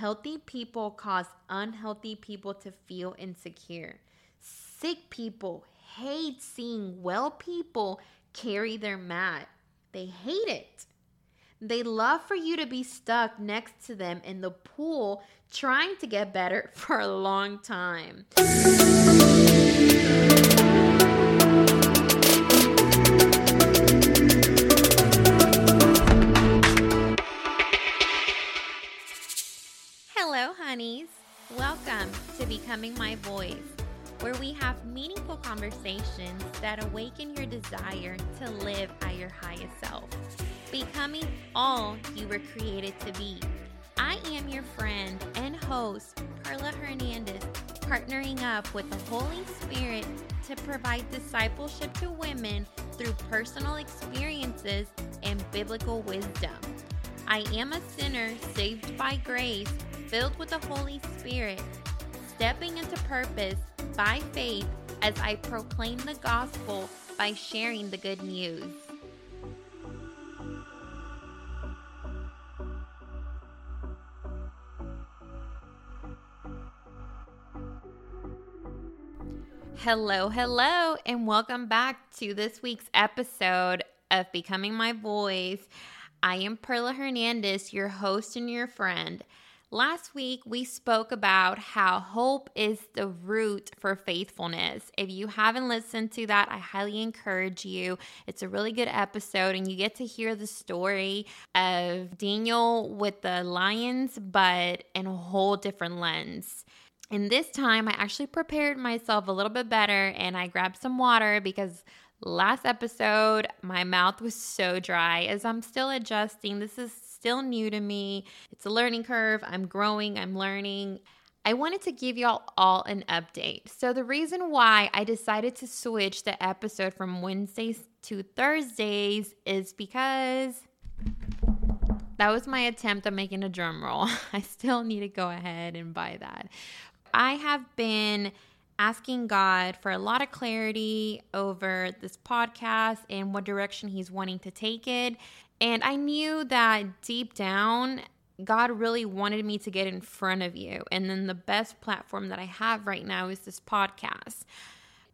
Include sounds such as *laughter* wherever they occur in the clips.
Healthy people cause unhealthy people to feel insecure. Sick people hate seeing well people carry their mat. They hate it. They love for you to be stuck next to them in the pool trying to get better *laughs* for a long time. Honeys. Welcome to Becoming My Voice, where we have meaningful conversations that awaken your desire to live at your highest self, becoming all you were created to be. I am your friend and host, Perla Hernandez, partnering up with the Holy Spirit to provide discipleship to women through personal experiences and biblical wisdom. I am a sinner saved by grace, filled with the Holy Spirit, stepping into purpose by faith as I proclaim the gospel by sharing the good news. Hello, hello, and welcome back to this week's episode of Becoming My Voice. I am Perla Hernandez, your host and your friend. Last week, we spoke about how hope is the root for faithfulness. If you haven't listened to that, I highly encourage you. It's a really good episode, and you get to hear the story of Daniel with the lions, but in a whole different lens. And this time, I actually prepared myself a little bit better and I grabbed some water because last episode, my mouth was so dry as I'm still adjusting. This is still new to me. It's a learning curve. I'm growing, I'm learning. I wanted to give y'all all an update. So, the reason why I decided to switch the episode from Wednesdays to Thursdays is because that was my attempt at making a drum roll. *laughs* I still need to go ahead and buy that. I have been asking God for a lot of clarity over this podcast and what direction He's wanting to take it. And I knew that deep down, God really wanted me to get in front of you. And then the best platform that I have right now is this podcast.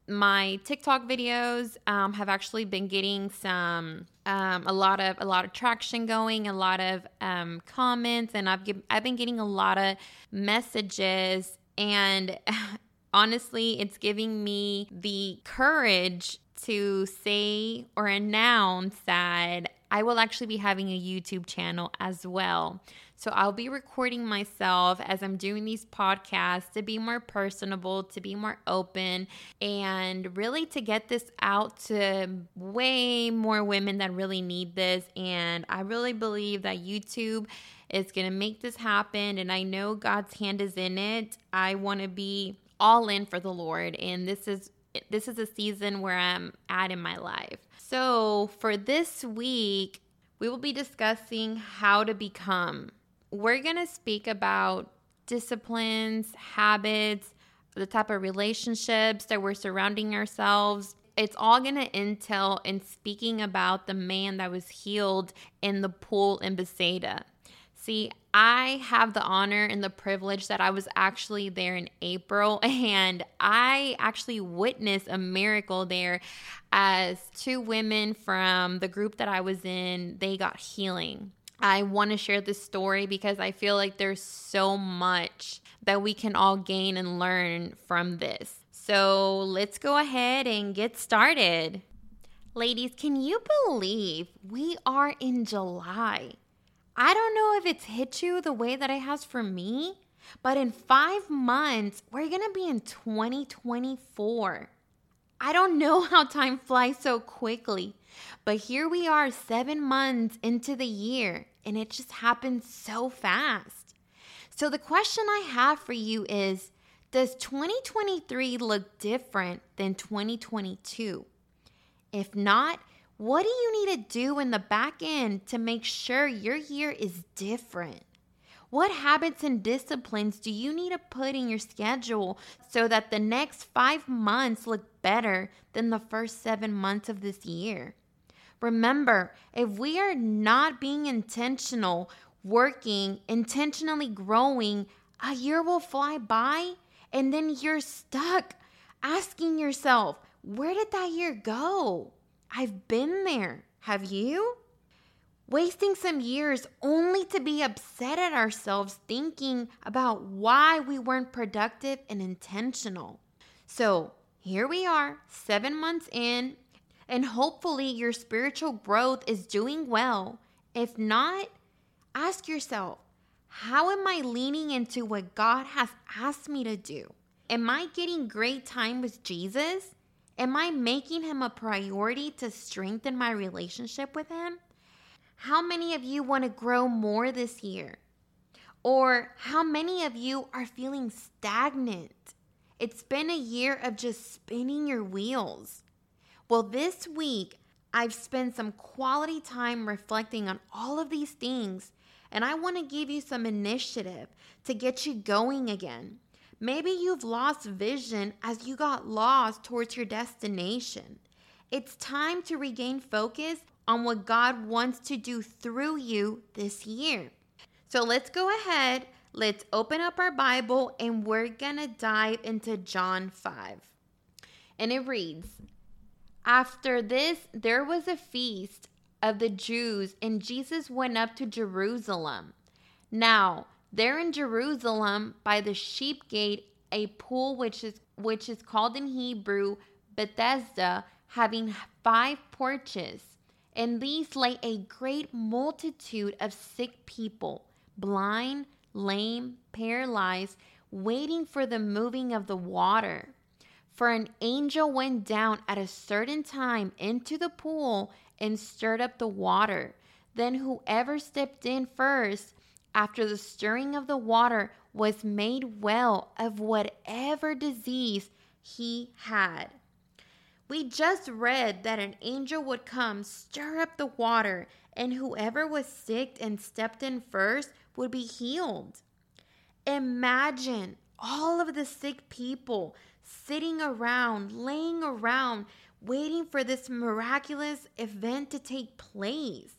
My TikTok videos um, have actually been getting some um, a lot of a lot of traction going, a lot of um, comments, and I've I've been getting a lot of messages and *laughs* honestly, it's giving me the courage to say or announce that I will actually be having a YouTube channel as well. So I'll be recording myself as I'm doing these podcasts to be more personable, to be more open, and really to get this out to way more women that really need this. And I really believe that YouTube is going to make this happen. And I know God's hand is in it. I want to be all in for the Lord. And this is this is a season where I'm at in my life. So, for this week, we will be discussing how to become. We're going to speak about disciplines, habits, the type of relationships that we're surrounding ourselves. It's all going to entail in speaking about the man that was healed in the pool in Bethsaida. See, I have the honor and the privilege that I was actually there in April *laughs* and I actually witnessed a miracle there as two women from the group that I was in, they got healing. I want to share this story because I feel like there's so much that we can all gain and learn from this. So let's go ahead and get started. Ladies, can you believe we are in July? I don't know if it's hit you the way that it has for me, but in five months, we're gonna be in 2024. I don't know how time flies so quickly, but here we are, seven months into the year, and it just happened so fast. So, the question I have for you is Does 2023 look different than 2022? If not, what do you need to do in the back end to make sure your year is different? What habits and disciplines do you need to put in your schedule so that the next five months look better than the first seven months of this year? Remember, if we are not being intentional, working, intentionally growing, a year will fly by and then you're stuck asking yourself, where did that year go? I've been there. Have you? Wasting some years only to be upset at ourselves thinking about why we weren't productive and intentional. So here we are, seven months in, and hopefully your spiritual growth is doing well. If not, ask yourself, how am I leaning into what God has asked me to do? Am I getting great time with Jesus? Am I making him a priority to strengthen my relationship with him? How many of you want to grow more this year? Or how many of you are feeling stagnant? It's been a year of just spinning your wheels. Well, this week, I've spent some quality time reflecting on all of these things, and I want to give you some initiative to get you going again. Maybe you've lost vision as you got lost towards your destination. It's time to regain focus on what God wants to do through you this year. So let's go ahead, let's open up our Bible, and we're to dive into John 5. And it reads After this, there was a feast of the Jews, and Jesus went up to Jerusalem. Now, there in Jerusalem, by the sheep gate, a pool which is which is called in Hebrew Bethesda, having five porches. In these lay a great multitude of sick people, blind, lame, paralyzed, waiting for the moving of the water. For an angel went down at a certain time into the pool and stirred up the water. Then whoever stepped in first, after the stirring of the water, was made well of whatever disease he had. We just read that an angel would come, stir up the water, and whoever was sick and stepped in first would be healed. Imagine all of the sick people sitting around, laying around, waiting for this miraculous event to take place.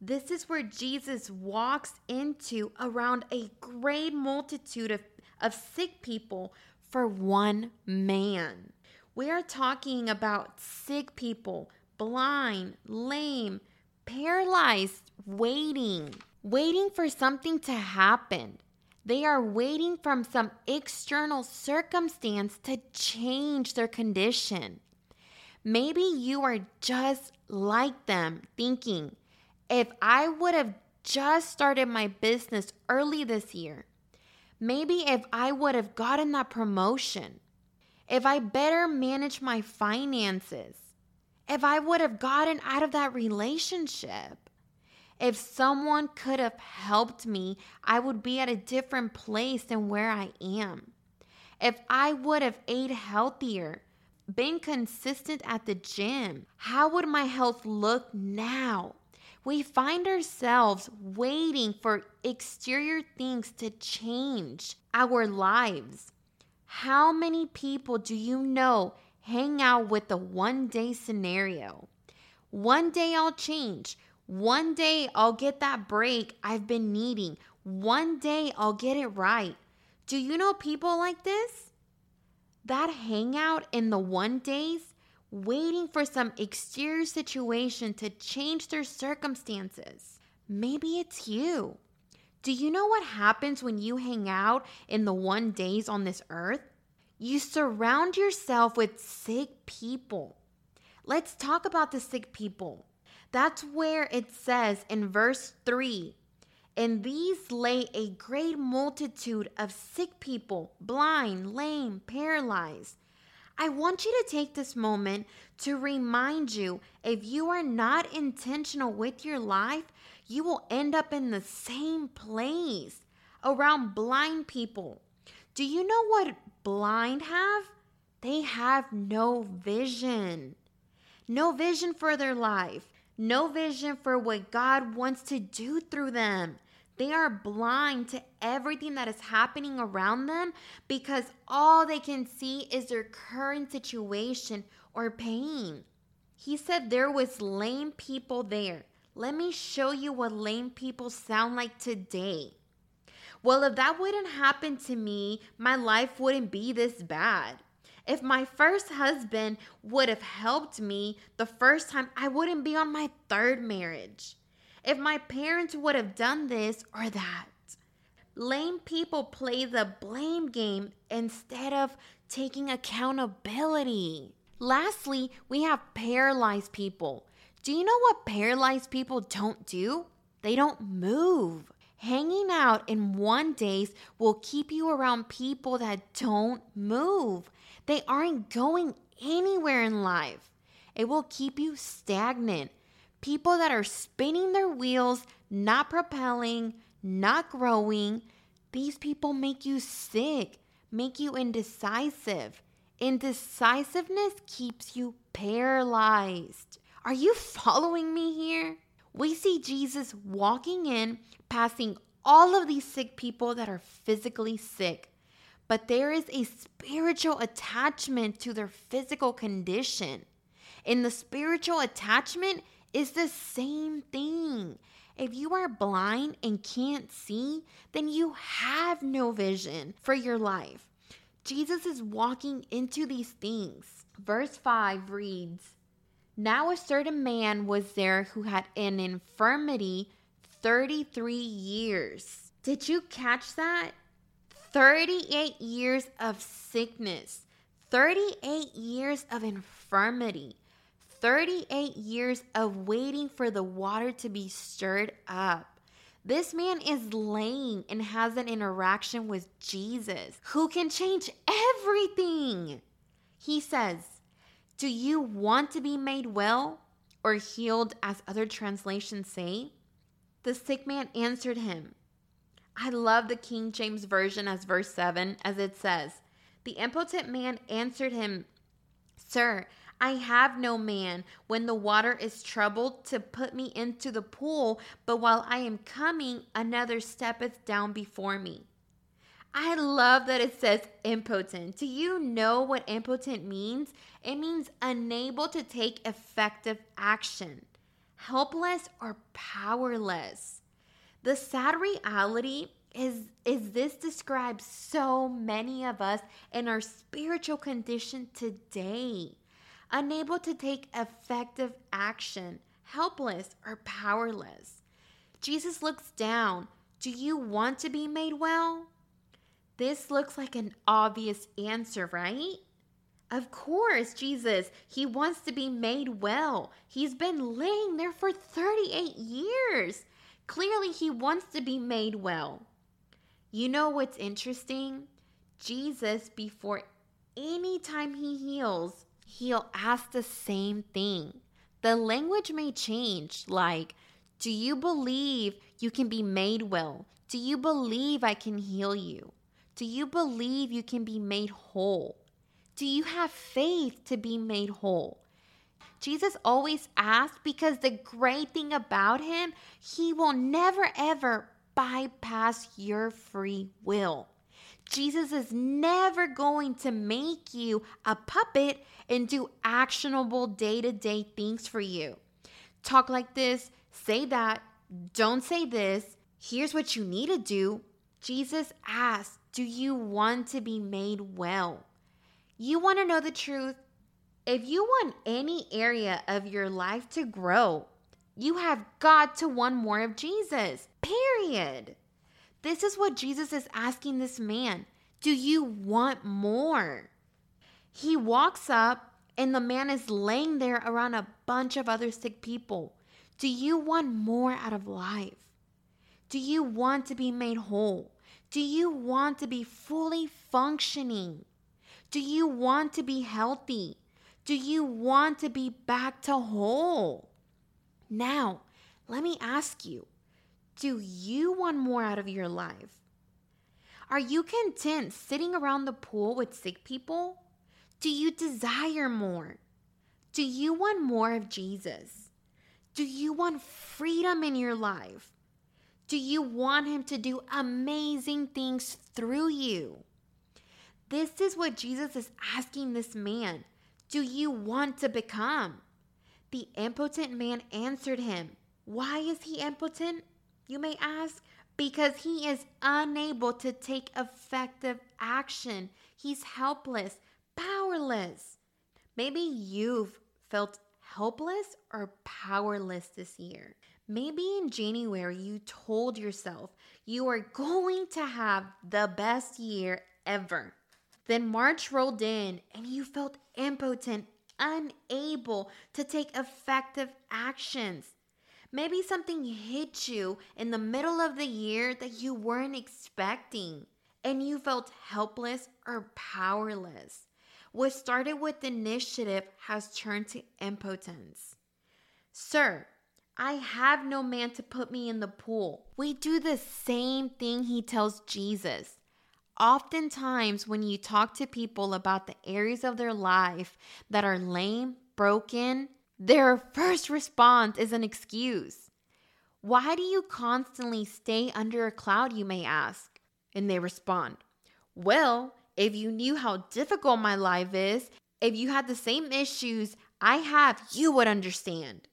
This is where Jesus walks into around a great multitude of, of sick people for one man. We are talking about sick people, blind, lame, paralyzed, waiting, waiting for something to happen. They are waiting from some external circumstance to change their condition. Maybe you are just like them, thinking, if I would have just started my business early this year, maybe if I would have gotten that promotion, if I better managed my finances, if I would have gotten out of that relationship, if someone could have helped me, I would be at a different place than where I am. If I would have ate healthier, been consistent at the gym, how would my health look now? We find ourselves waiting for exterior things to change our lives. How many people do you know hang out with the one day scenario? One day I'll change. One day I'll get that break I've been needing. One day I'll get it right. Do you know people like this? That hangout in the one days, waiting for some exterior situation to change their circumstances. Maybe it's you. Do you know what happens when you hang out in the one days on this earth? You surround yourself with sick people. Let's talk about the sick people. That's where it says in verse 3 In these lay a great multitude of sick people, blind, lame, paralyzed. I want you to take this moment to remind you if you are not intentional with your life, you will end up in the same place around blind people. Do you know what blind have? They have no vision. No vision for their life. No vision for what God wants to do through them. They are blind to everything that is happening around them because all they can see is their current situation or pain. He said there was lame people there Let me show you what lame people sound like today. Well, if that wouldn't happen to me, my life wouldn't be this bad. If my first husband would have helped me the first time, I wouldn't be on my third marriage. If my parents would have done this or that. Lame people play the blame game instead of taking accountability. Lastly, we have paralyzed people. Do you know what paralyzed people don't do? They don't move. Hanging out in one days will keep you around people that don't move. They aren't going anywhere in life. It will keep you stagnant. People that are spinning their wheels, not propelling, not growing, these people make you sick, make you indecisive. Indecisiveness keeps you paralyzed. Are you following me here? We see Jesus walking in, passing all of these sick people that are physically sick but there is a spiritual attachment to their physical condition. And the spiritual attachment is the same thing. If you are blind and can't see, then you have no vision for your life. Jesus is walking into these things. Verse 5 reads Now a certain man was there who had an infirmity 33 years. Did you catch that? 38 years of sickness, 38 years of infirmity, 38 years of waiting for the water to be stirred up. This man is laying and has an interaction with Jesus, who can change everything. He says, Do you want to be made well or healed, as other translations say? The sick man answered him, I love the King James Version as verse 7, as it says, The impotent man answered him, Sir, I have no man when the water is troubled to put me into the pool, but while I am coming, another steppeth down before me. I love that it says impotent. Do you know what impotent means? It means unable to take effective action, helpless or powerless. The sad reality is is this describes so many of us in our spiritual condition today, unable to take effective action, helpless or powerless. Jesus looks down. Do you want to be made well? This looks like an obvious answer, right? Of course, Jesus, he wants to be made well. He's been laying there for 38 years. Clearly, he wants to be made well. You know what's interesting? Jesus, before any time he heals, he'll ask the same thing. The language may change, like, Do you believe you can be made well? Do you believe I can heal you? Do you believe you can be made whole? Do you have faith to be made whole? Jesus always asks because the great thing about him, he will never ever bypass your free will. Jesus is never going to make you a puppet and do actionable day to day things for you. Talk like this, say that, don't say this. Here's what you need to do. Jesus asks, Do you want to be made well? You want to know the truth? If you want any area of your life to grow, you have got to want more of Jesus, period. This is what Jesus is asking this man. Do you want more? He walks up, and the man is laying there around a bunch of other sick people. Do you want more out of life? Do you want to be made whole? Do you want to be fully functioning? Do you want to be healthy? Do you want to be back to whole? Now, let me ask you do you want more out of your life? Are you content sitting around the pool with sick people? Do you desire more? Do you want more of Jesus? Do you want freedom in your life? Do you want Him to do amazing things through you? This is what Jesus is asking this man do you want to become? The impotent man answered him, Why is he impotent? You may ask. Because he is unable to take effective action. He's helpless, powerless. Maybe you've felt helpless or powerless this year. Maybe in January you told yourself you are going to have the best year ever. Then March rolled in and you felt impotent, unable to take effective actions. Maybe something hit you in the middle of the year that you weren't expecting and you felt helpless or powerless. What started with initiative has turned to impotence. Sir, I have no man to put me in the pool. We do the same thing he tells Jesus. Oftentimes, when you talk to people about the areas of their life that are lame, broken, their first response is an excuse. Why do you constantly stay under a cloud, you may ask? And they respond, Well, if you knew how difficult my life is, if you had the same issues I have, you would understand.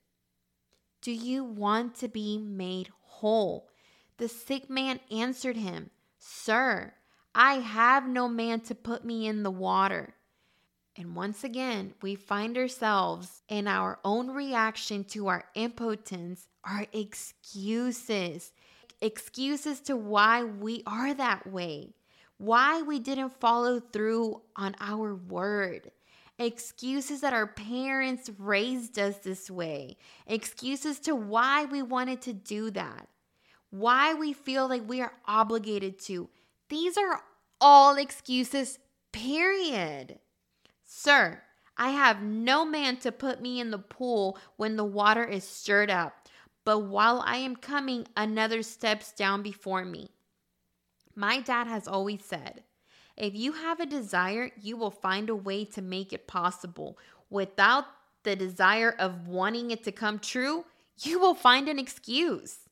Do you want to be made whole? The sick man answered him, Sir, I have no man to put me in the water. And once again, we find ourselves in our own reaction to our impotence, our excuses, excuses to why we are that way, why we didn't follow through on our word. Excuses that our parents raised us this way, excuses to why we wanted to do that, why we feel like we are obligated to. These are all excuses, period. Sir, I have no man to put me in the pool when the water is stirred up, but while I am coming, another steps down before me. My dad has always said, if you have a desire, you will find a way to make it possible. Without the desire of wanting it to come true, you will find an excuse.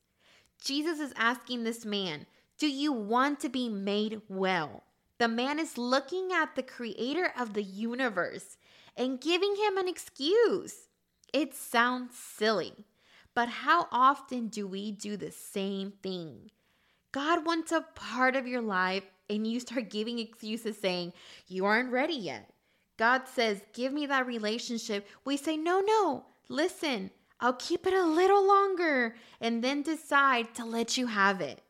Jesus is asking this man, Do you want to be made well? The man is looking at the creator of the universe and giving him an excuse. It sounds silly, but how often do we do the same thing? God wants a part of your life and you start giving excuses saying, You aren't ready yet. God says, Give me that relationship. We say, No, no, listen, I'll keep it a little longer and then decide to let you have it.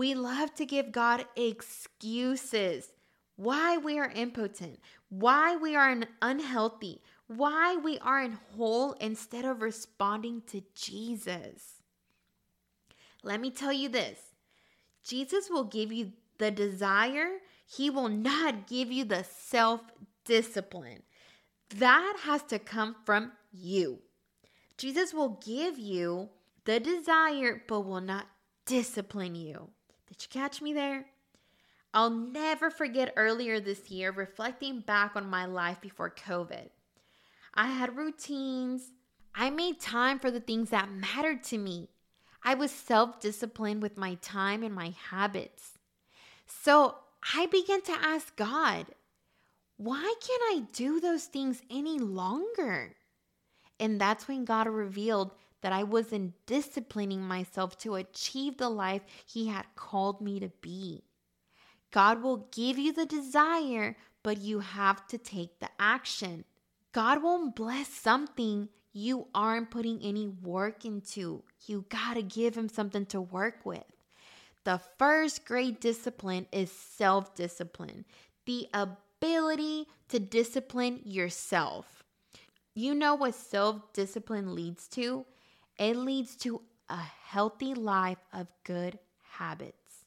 We love to give God excuses why we are impotent, why we are unhealthy, why we aren't whole instead of responding to Jesus. Let me tell you this Jesus will give you the desire, He will not give you the self discipline. That has to come from you. Jesus will give you the desire, but will not discipline you. Did you catch me there? I'll never forget earlier this year reflecting back on my life before COVID. I had routines. I made time for the things that mattered to me. I was self disciplined with my time and my habits. So I began to ask God, why can't I do those things any longer? And that's when God revealed that I wasn't disciplining myself to achieve the life He had called me to be. God will give you the desire, but you have to take the action. God won't bless something you aren't putting any work into. You gotta give Him something to work with. The first great discipline is self discipline, the ability to discipline yourself. You know what self discipline leads to? It leads to a healthy life of good habits.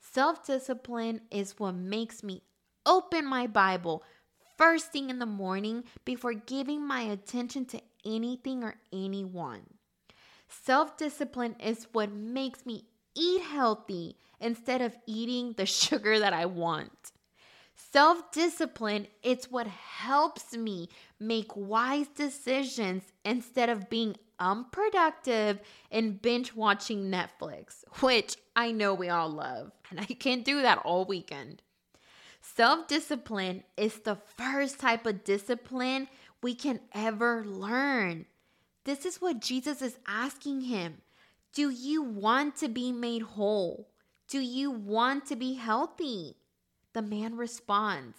Self discipline is what makes me open my Bible first thing in the morning before giving my attention to anything or anyone. Self discipline is what makes me eat healthy instead of eating the *laughs* sugar that I want. Self discipline, it's what helps me make wise decisions instead of being unproductive and binge watching Netflix, *laughs* which I know we all love, and I can't do that all weekend. Self discipline is the first type of discipline we can ever learn. This is what Jesus is asking him. Do you want to be made whole? Do you want to be healthy? The man responds,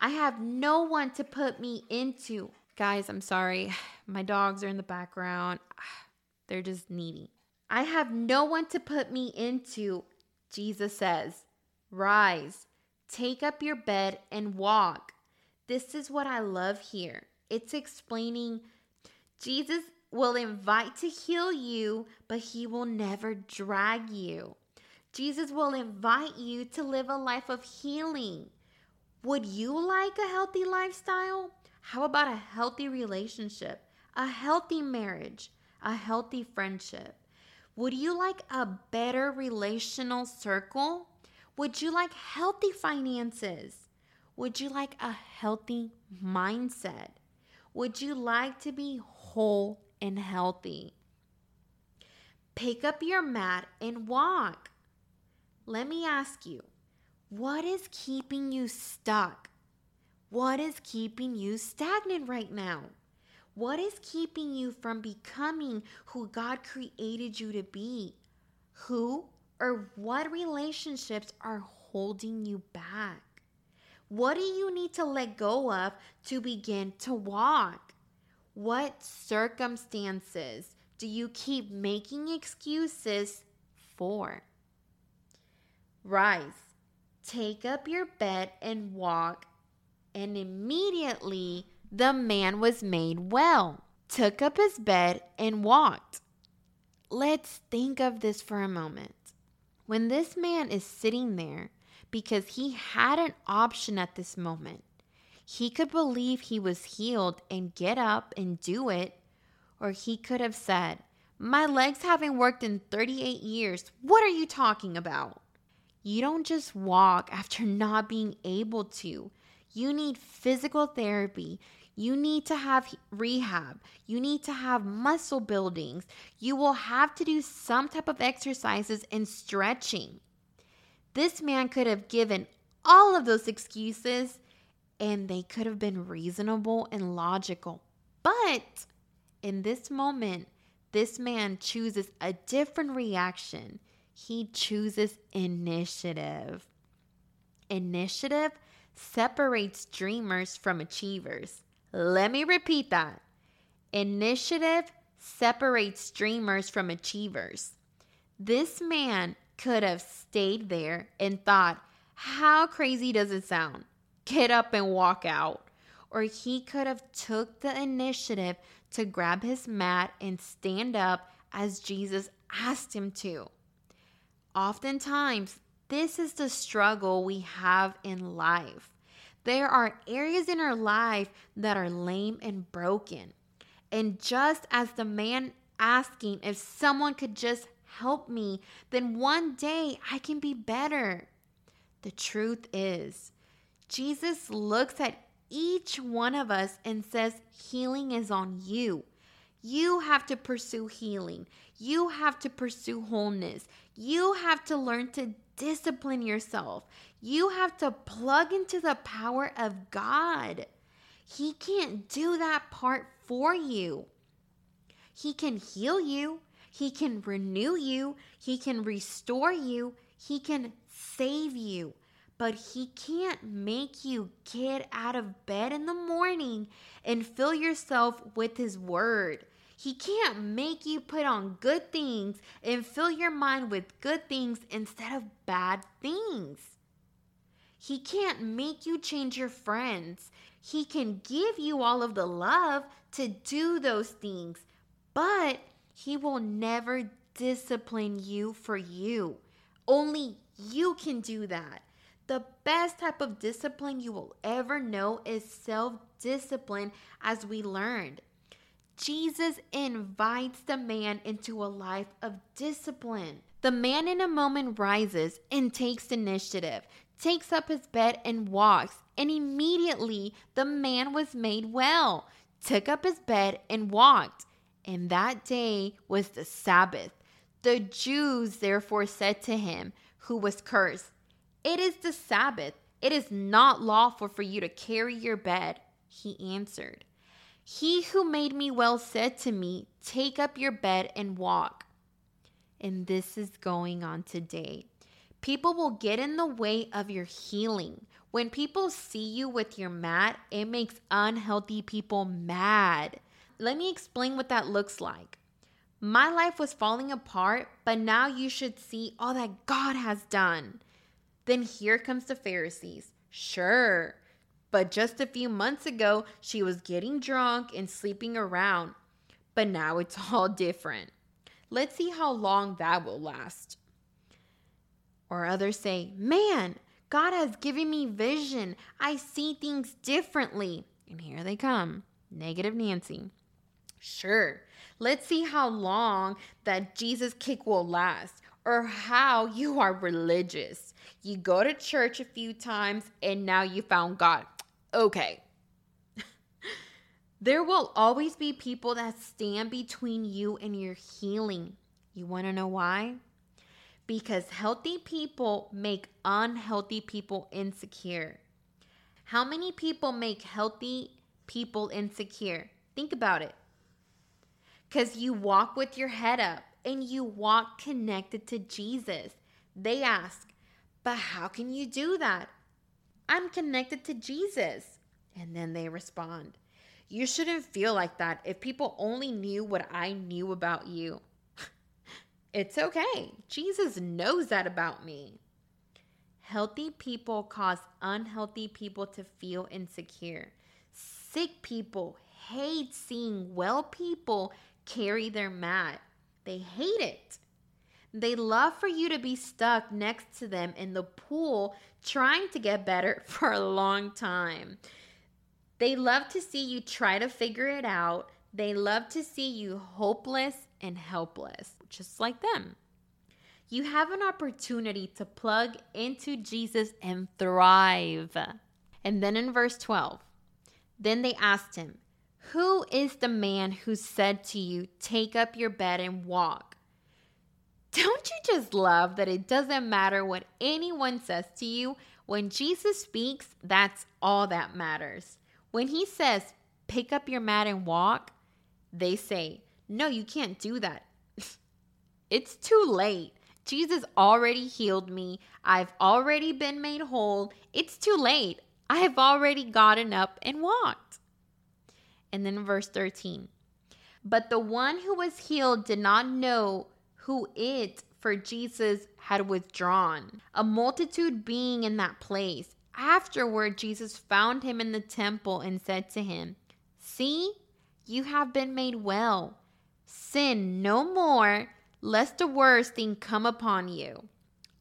I have no one to put me into. Guys, I'm sorry. *sighs* My dogs are in the background. *sighs* They're just needy. I have no one to put me into. Jesus says, Rise, take up your bed and walk. This is what I love here. It's explaining Jesus will invite to heal you, but he will never drag you. Jesus will invite you to live a life of healing. Would you like a healthy lifestyle? How about a healthy relationship, a healthy marriage, a healthy friendship? Would you like a better relational circle? Would you like healthy finances? Would you like a healthy mindset? Would you like to be whole and healthy? Pick up your mat and walk. Let me ask you, what is keeping you stuck? What is keeping you stagnant right now? What is keeping you from becoming who God created you to be? Who or what relationships are holding you back? What do you need to let go of to begin to walk? What circumstances do you keep making excuses for? Rise, take up your bed and walk. And immediately the man was made well, took up his bed and walked. Let's think of this for a moment. When this man is sitting there, because he had an option at this moment, he could believe he was healed and get up and do it, or he could have said, My legs haven't worked in 38 years. What are you talking about? You don't just walk after *laughs* not being able to. You need physical therapy. You need to have rehab. You need to have muscle buildings. You will have to do some type of exercises and stretching. This man could have given all of those excuses and they could have been reasonable and logical. But in this moment, this man chooses a different reaction he chooses initiative. Initiative separates dreamers from achievers. Let me repeat that. Initiative separates dreamers from achievers. This man could have stayed there and thought, how crazy does it sound? Get up and walk out. Or he could have took the initiative to grab his mat and stand up as Jesus asked him to. Oftentimes, this is the struggle we have in life. There are areas in our life that are lame and broken. And just as the man asking if someone could just help me, then one day I can be better. The truth is, Jesus looks at each one of us and says, Healing is on you. You have to pursue healing. You have to pursue wholeness. You have to learn to discipline yourself. You have to plug into the power of God. He can't do that part for you. He can heal you, He can renew you, He can restore you, He can save you. But he can't make you get out of bed in the morning and fill yourself with his word. He can't make you put on good things and fill your mind with good things instead of bad things. He can't make you change your friends. He can give you all of the love to do those things, but he will never discipline you for you. Only you can do that. The best type of discipline you will ever know is self discipline, as we learned. Jesus invites the man into a life of discipline. The man in a moment rises and takes initiative, takes up his bed and walks, and immediately the man was made well, took up his bed and walked. And that day was the Sabbath. The Jews therefore said to him, who was cursed, It is the Sabbath. It is not lawful for you to carry your bed. He answered, He who made me well said to me, Take up your bed and walk. And this is going on today. People will get in the way of your healing. When people see you with your mat, it makes unhealthy people mad. Let me explain what that looks like. My life was falling apart, but now you should see all that God has done. Then here comes the Pharisees. Sure, but just a few months ago, she was getting drunk and sleeping around. But now it's *laughs* all different. Let's see how long that will last. Or others say, Man, God has given me vision. I see things differently. And here they come. Negative Nancy. Sure, let's see how long that Jesus kick will last or how you are religious. You go to church a few times and now you found God. Okay. *laughs* there will always be people that stand between you and your healing. You want to know why? because healthy people make unhealthy people insecure. How many people make healthy people insecure? Think about it. Because you walk with your head up and you walk connected to Jesus. They ask, but how can you do that? I'm connected to Jesus. And then they respond, You shouldn't feel like that if people only knew what I knew about you. *laughs* It's okay. Jesus knows that about me. Healthy people cause unhealthy people to feel insecure. Sick people hate seeing well people carry their mat. They hate it. They love for you to be stuck next to them in the pool trying to get better *laughs* for a long time. They love to see you try to figure it out. They love to see you hopeless and helpless, just like them. You have an opportunity to plug into Jesus and thrive. And then in verse 12, then they asked him, Who is the man who said to you, Take up your bed and walk? Don't you just love that it doesn't matter what anyone says to you? When Jesus speaks, that's all that matters. When he says, Pick up your mat and walk, they say, no, you can't do that. *laughs* it's too late. Jesus already healed me. I've already been made whole. It's too late. I have already gotten up and walked. And then verse 13. But the one who was healed did not know who it, for Jesus had withdrawn. A multitude being in that place. Afterward, Jesus found him in the temple and said to him, See, you have been made well. Sin no more, lest the worst thing come upon you.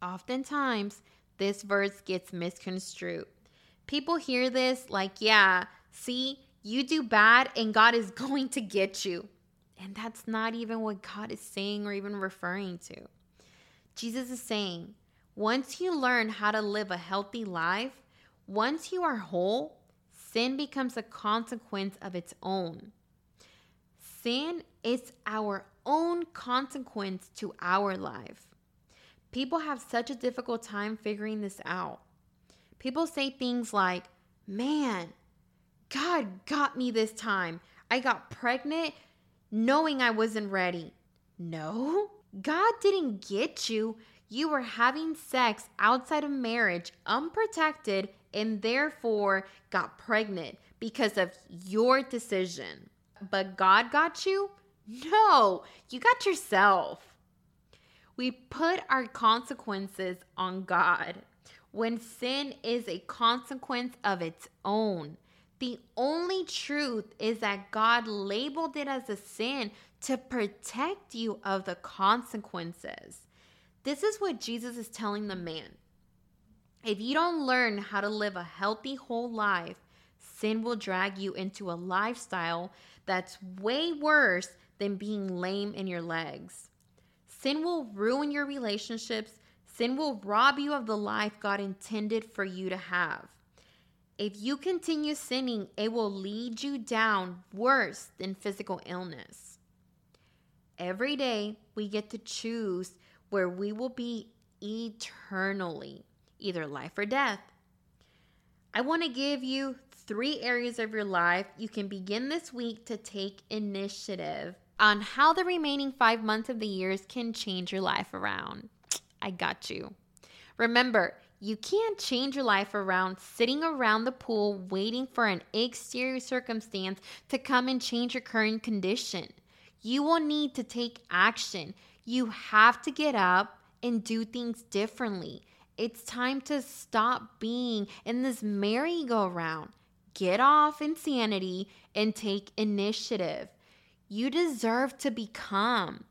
Oftentimes, this verse gets misconstrued. People hear this like, yeah, see, you do bad and God is *laughs* going to get you. And that's not even what God is saying or even referring to. Jesus is saying, once you learn how to live a healthy life, once you are whole, sin becomes a consequence of its own. Sin is our own consequence to our life. People have such a difficult time figuring this out. People say things like, Man, God got me this time. I got pregnant knowing I wasn't ready. No, God didn't get you. You were having sex outside of marriage, unprotected, and therefore got pregnant because of your decision. But God got you? No, you got yourself. We put our consequences on God when sin is a consequence of its own. The only truth is that God labeled it as a sin to protect you of the consequences. This is what Jesus is telling the man. If you don't learn how to live a healthy whole life, sin will drag you into a lifestyle that's way worse than being lame in your legs. Sin will ruin your relationships. Sin will rob you of the life God intended for you to have. If you continue sinning, it will lead you down worse than physical illness. Every day, we get to choose where we will be eternally, either life or death. I want to give you three areas of your life you can begin this week to take initiative on how the remaining five months of the years can change your life around. I got you. Remember, you can't change your life around sitting around the pool waiting for an exterior circumstance to come and change your current condition. You will need to take action. You have to get up and do things differently. It's time to stop being in this merry-go-round. Get off insanity and take initiative. You deserve to become,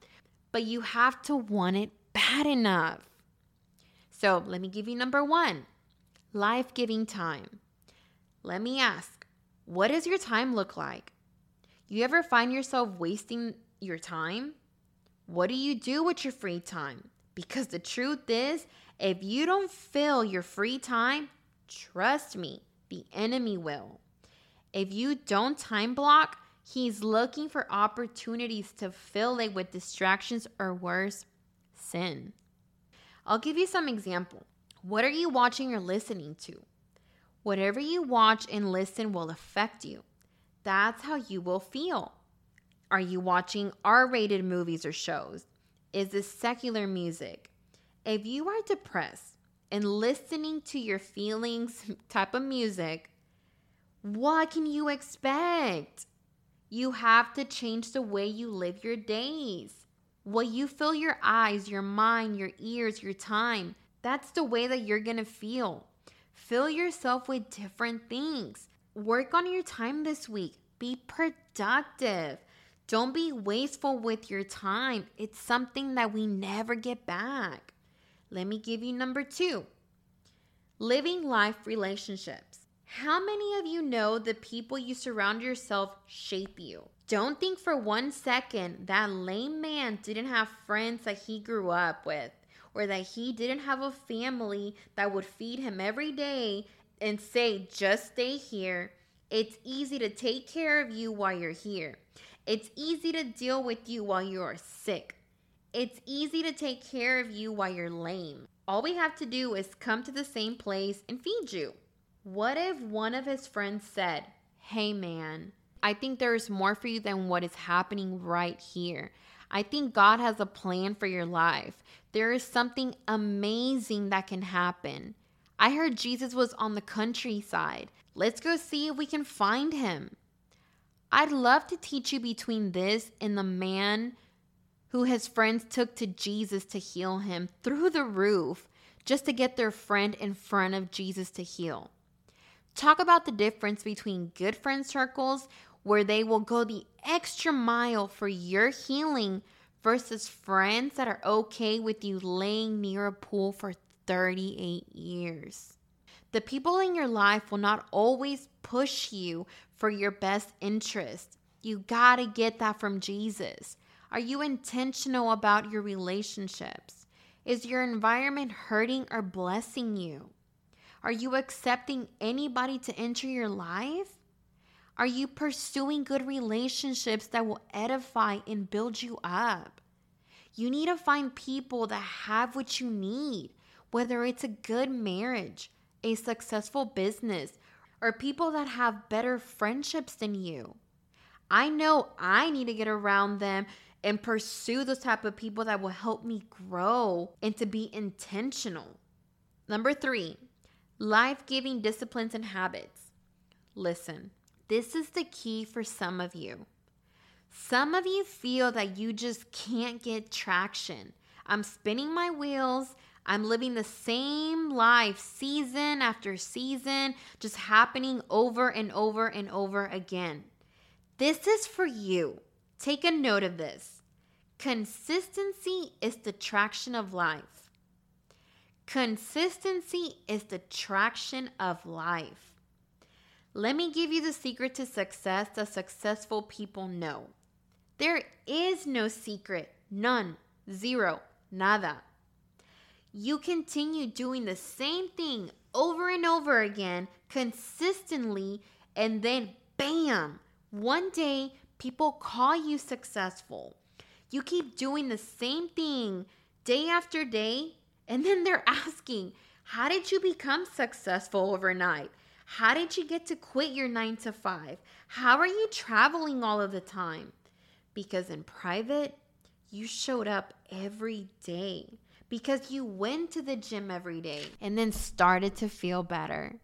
but you have to want it bad enough. So let me give you number one life giving time. Let me ask, what does your time look like? You ever find yourself wasting your time? What do you do with your free time? Because the truth is, if you don't fill your free time, trust me, the enemy will. If you don't time block, he's looking for opportunities to fill it with distractions or worse, sin. I'll give you some example. What are you watching or listening to? Whatever you watch and listen will affect you. That's how you will feel. Are you watching R rated movies or shows? Is this secular music? If you are depressed and listening to your feelings *laughs* type of music, what can you expect? You have to change the way you live your days. What you fill your eyes, your mind, your ears, your time, that's the way that you're to feel. Fill yourself with different things. Work on your time this week. Be productive. Don't be wasteful with your time. It's something that we never get back. Let me give you number two living life relationships. How many of you know the people you surround yourself shape you? Don't think for one second that lame man didn't have friends that he grew up with or that he didn't have a family that would feed him every day and say, just stay here. It's easy to take care of you while you're here. It's easy to deal with you while you are sick. It's easy to take care of you while you're lame. All we have to do is come to the same place and feed you. What if one of his friends said, Hey man, I think there is more for you than what is happening right here. I think God has a plan for your life. There is something amazing that can happen. I heard Jesus was on the countryside. Let's go see if we can find him. I'd love to teach you between this and the man who his friends took to Jesus to heal him through the roof just to get their friend in front of Jesus to heal. Talk about the difference between good friend circles where they will go the extra mile for your healing versus friends that are okay with you laying near a pool for 38 years. The people in your life will not always push you for your best interest. You got to get that from Jesus. Are you intentional about your relationships? Is your environment hurting or blessing you? Are you accepting anybody to enter your life? Are you pursuing good relationships that will edify and build you up? You need to find people that have what you need, whether it's a good marriage, a successful business, or people that have better friendships than you. I know I need to get around them and pursue those type of people that will help me grow and to be intentional. Number 3, life-giving disciplines and habits. Listen, this is the key for some of you. Some of you feel that you just can't get traction. I'm spinning my wheels. I'm living the same life season after season, just happening over and over and over again. This is for you. Take a note of this. Consistency is the traction of life. Consistency is the traction of life. Let me give you the secret to success that successful people know. There is no secret, none, zero, nada. You continue doing the same thing over and over again consistently, and then bam, one day people call you successful. You keep doing the same thing day after day, and then they're *laughs* asking, How did you become successful overnight? How did you get to quit your nine to five? How are you traveling all of the time? Because in private, you showed up every day because you went to the gym every day and then started to feel better.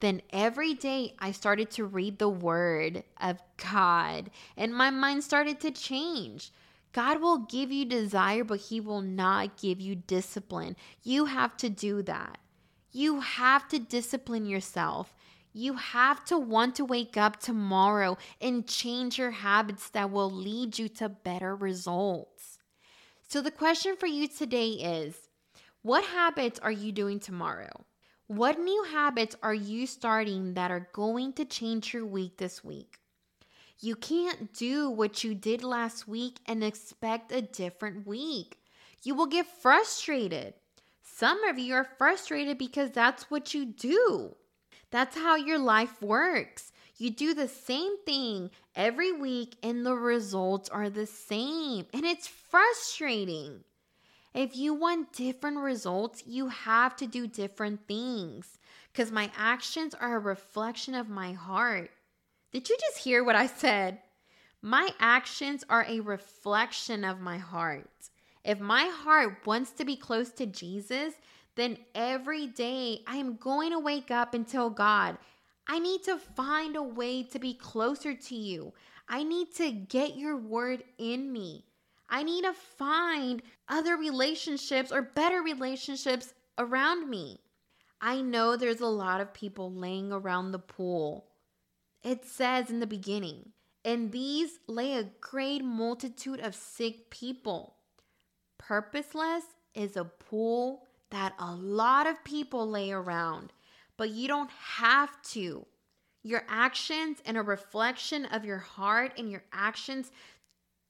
Then every day I started to read the word of God and my mind started to change. God will give you desire, but He will not give you discipline. You have to do that. You have to discipline yourself. You have to want to wake up tomorrow and change your habits that will lead you to better results. So, the question for you today is what habits are you doing tomorrow? What new habits are you starting that are going to change your week this week? You can't do what you did last week and expect a different week. You will get frustrated. Some of you are frustrated because that's what you do. That's how your life works. You do the same thing every week and the results are the same, and it's frustrating. If you want different results, you have to do different things because my actions are a reflection of my heart. Did you just hear what I said? My actions are a reflection of my heart. If my heart wants to be close to Jesus, then every day I am going to wake up and tell God, I need to find a way to be closer to you. I need to get your word in me. I need to find other relationships or better relationships around me. I know there's a lot of people laying around the pool. It says in the beginning, and these lay a great multitude of sick people. Purposeless is a pool that a lot of people lay around, but you don't have to. Your actions and a reflection of your heart and your actions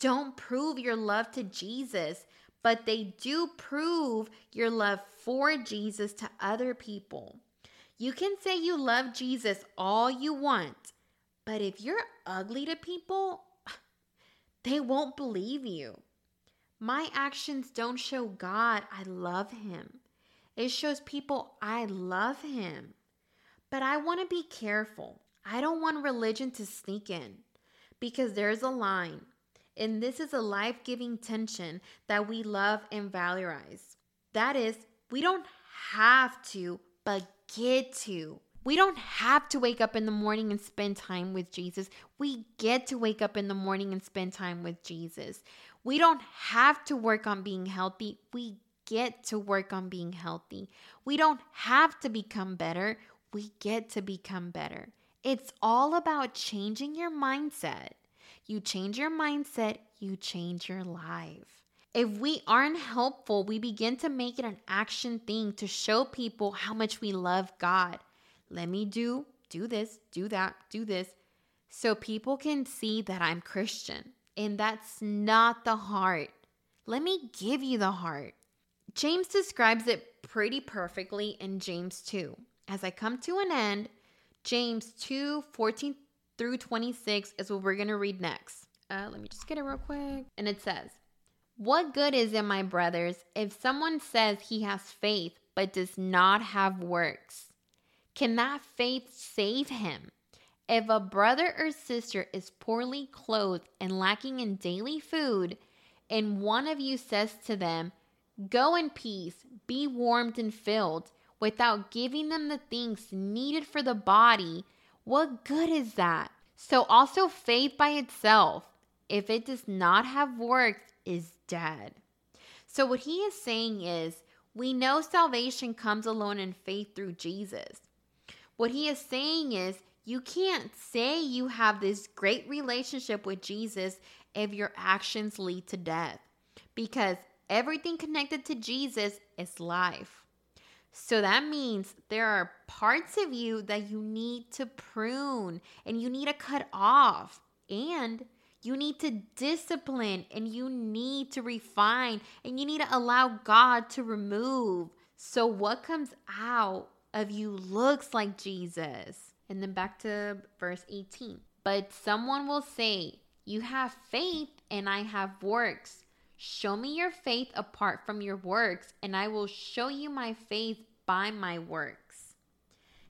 don't prove your love to Jesus, but they do prove your love for Jesus to other people. You can say you love Jesus all you want, but if you're ugly to people, *sighs* they won't believe you. My actions don't show God I love him. It shows people I love him. But I want to be careful. I don't want religion to sneak in because there's a line. And this is a life giving tension that we love and valorize. That is, we don't have to, but get to. We don't have to wake up in the morning and spend time with Jesus. We get to wake up in the morning and spend time with Jesus. We don't have to work on being healthy. We get to work on being healthy. We don't have to become better. We get to become better. It's all about changing your mindset. You change your mindset, you change your life. If we aren't helpful, we begin to make it an action thing to show people how much we love God. Let me do, do this, do that, do this, so people can see that I'm Christian. And that's not the heart. Let me give you the heart. James describes it pretty perfectly in James 2. As I come to an end, James 2 14 through 26 is what we're going to read next. Uh, let me just get it real quick. And it says, What good is it, my brothers, if someone says he has faith but does not have works? Can that faith save him? If a brother or sister is poorly clothed and lacking in daily food, and one of you says to them, Go in peace, be warmed and filled, without giving them the things needed for the body, what good is that? So, also, faith by itself, if it does not have works, is dead. So, what he is saying is, we know salvation comes alone in faith through Jesus. What he is saying is, you can't say you have this great relationship with Jesus if your actions lead to death because everything connected to Jesus is life. So that means there are parts of you that you need to prune and you need to cut off. And you need to discipline and you need to refine and you need to allow God to remove. So what comes out of you looks like Jesus. And then back to verse 18. But someone will say, You have faith and I have works. Show me your faith apart from your works, and I will show you my faith by my works.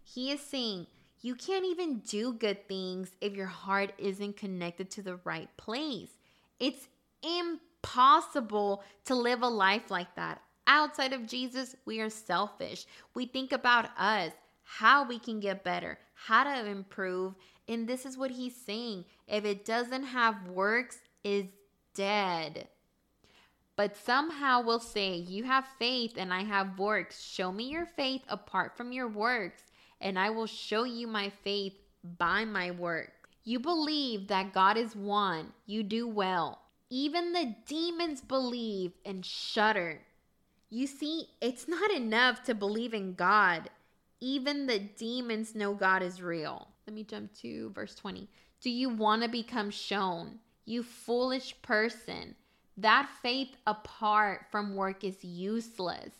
He is saying, You can't even do good things if your heart isn't connected to the right place. It's impossible to live a life like that. Outside of Jesus, we are selfish. We think about us, how we can get better, how to improve. And this is what he's saying. If it doesn't have works, is dead. But somehow we'll say, You have faith and I have works. Show me your faith apart from your works, and I will show you my faith by my work. You believe that God is one, you do well. Even the demons believe and shudder. You see, it's not enough to believe in God. Even the demons know God is real. Let me jump to verse 20. Do you want to become shown? You foolish person. That faith apart from work is useless.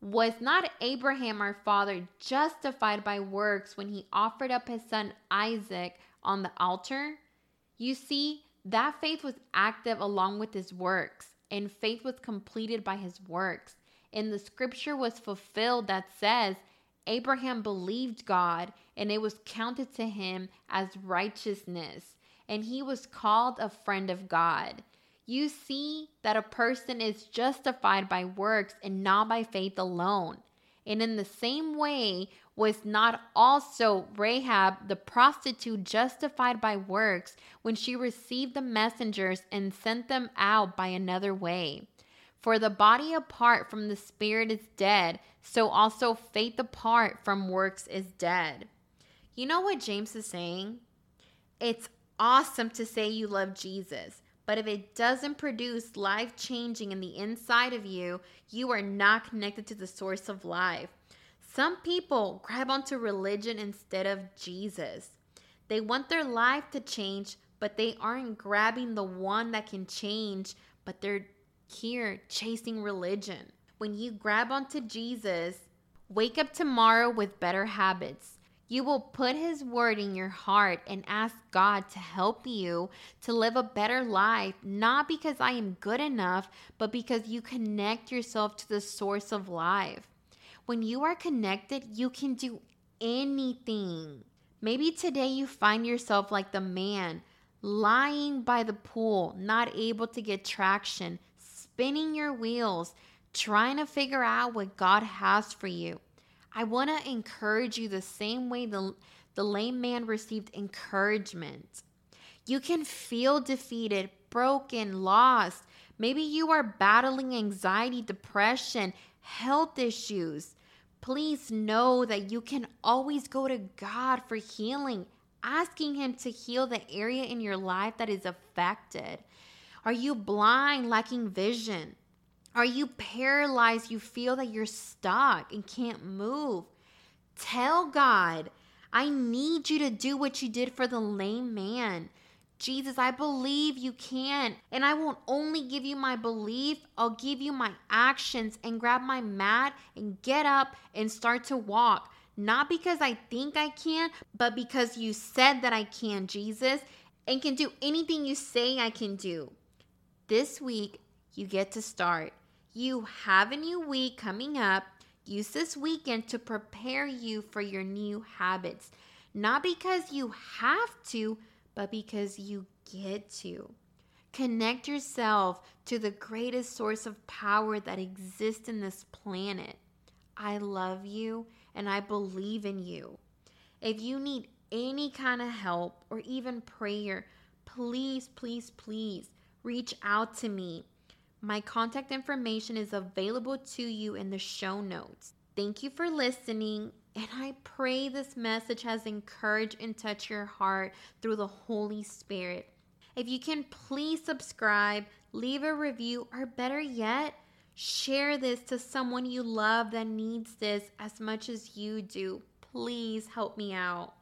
Was not Abraham our father justified by works when he offered up his son Isaac on the altar? You see, that faith was active along with his works, and faith was completed by his works. And the scripture was fulfilled that says, Abraham believed God, and it was counted to him as righteousness, and he was called a friend of God. You see that a person is justified by works and not by faith alone. And in the same way, was not also Rahab the prostitute justified by works when she received the messengers and sent them out by another way? For the body apart from the spirit is dead, so also faith apart from works is dead. You know what James is saying? It's awesome to say you love Jesus, but if it doesn't produce life changing in the inside of you, you are not connected to the source of life. Some people grab onto religion instead of Jesus. They want their life to change, but they aren't grabbing the one that can change, but they're here chasing religion. When you grab onto Jesus, wake up tomorrow with better habits. You will put His word in your heart and ask God to help you to live a better life, not because I am good enough, but because you connect yourself to the source of life. When you are connected, you can do anything. Maybe today you find yourself like the man lying by the pool, not able to get traction, spinning your wheels, trying to figure out what God has for you. I want to encourage you the same way the, the lame man received encouragement. You can feel defeated, broken, lost. Maybe you are battling anxiety, depression, health issues. Please know that you can always go to God for healing, asking Him to heal the area in your life that is affected. Are you blind, lacking vision? Are you paralyzed? You feel that you're stuck and can't move. Tell God, I need you to do what you did for the lame man. Jesus, I believe you can. And I won't only give you my belief, I'll give you my actions and grab my mat and get up and start to walk. Not because I think I can, but because you said that I can, Jesus, and can do anything you say I can do. This week, you get to start. You have a new week coming up. Use this weekend to prepare you for your new habits. Not because you have to, but because you get to. Connect yourself to the greatest source of power that exists in this planet. I love you and I believe in you. If you need any kind of help or even prayer, please, please, please reach out to me. My contact information is available to you in the show notes. Thank you for listening, and I pray this message has encouraged and touched your heart through the Holy Spirit. If you can please subscribe, leave a review, or better yet, share this to someone you love that needs this as much as you do. Please help me out.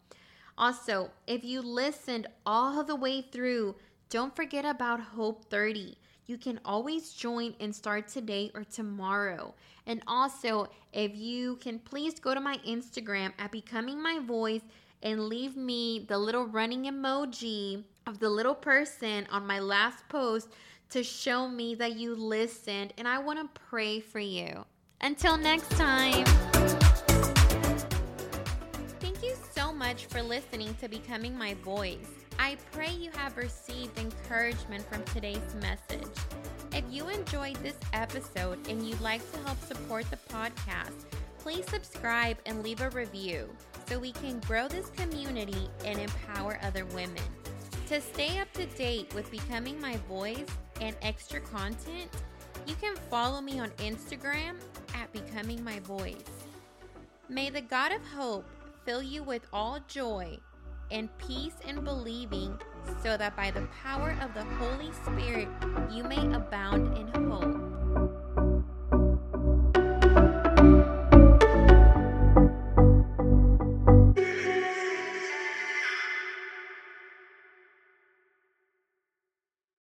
Also, if you listened all the way through, don't forget about Hope 30. You can always join and start today or tomorrow. And also, if you can please go to my Instagram at Becoming My Voice and leave me the little running emoji of the little person on my last post to show me that you listened. And I want to pray for you. Until next time. Thank you so much for listening to Becoming My Voice. I pray you have received encouragement from today's message. If you enjoyed this episode and you'd like to help support the podcast, please subscribe and leave a review so we can grow this community and empower other women. To stay up to date with Becoming My Voice and extra content, you can follow me on Instagram at Becoming My Voice. May the God of hope fill you with all joy and peace in believing, so that by the power of the Holy Spirit you may abound in hope.